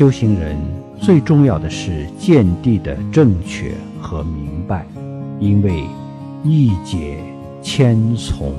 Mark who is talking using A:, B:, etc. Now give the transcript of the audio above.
A: 修行人最重要的是见地的正确和明白因为一解千从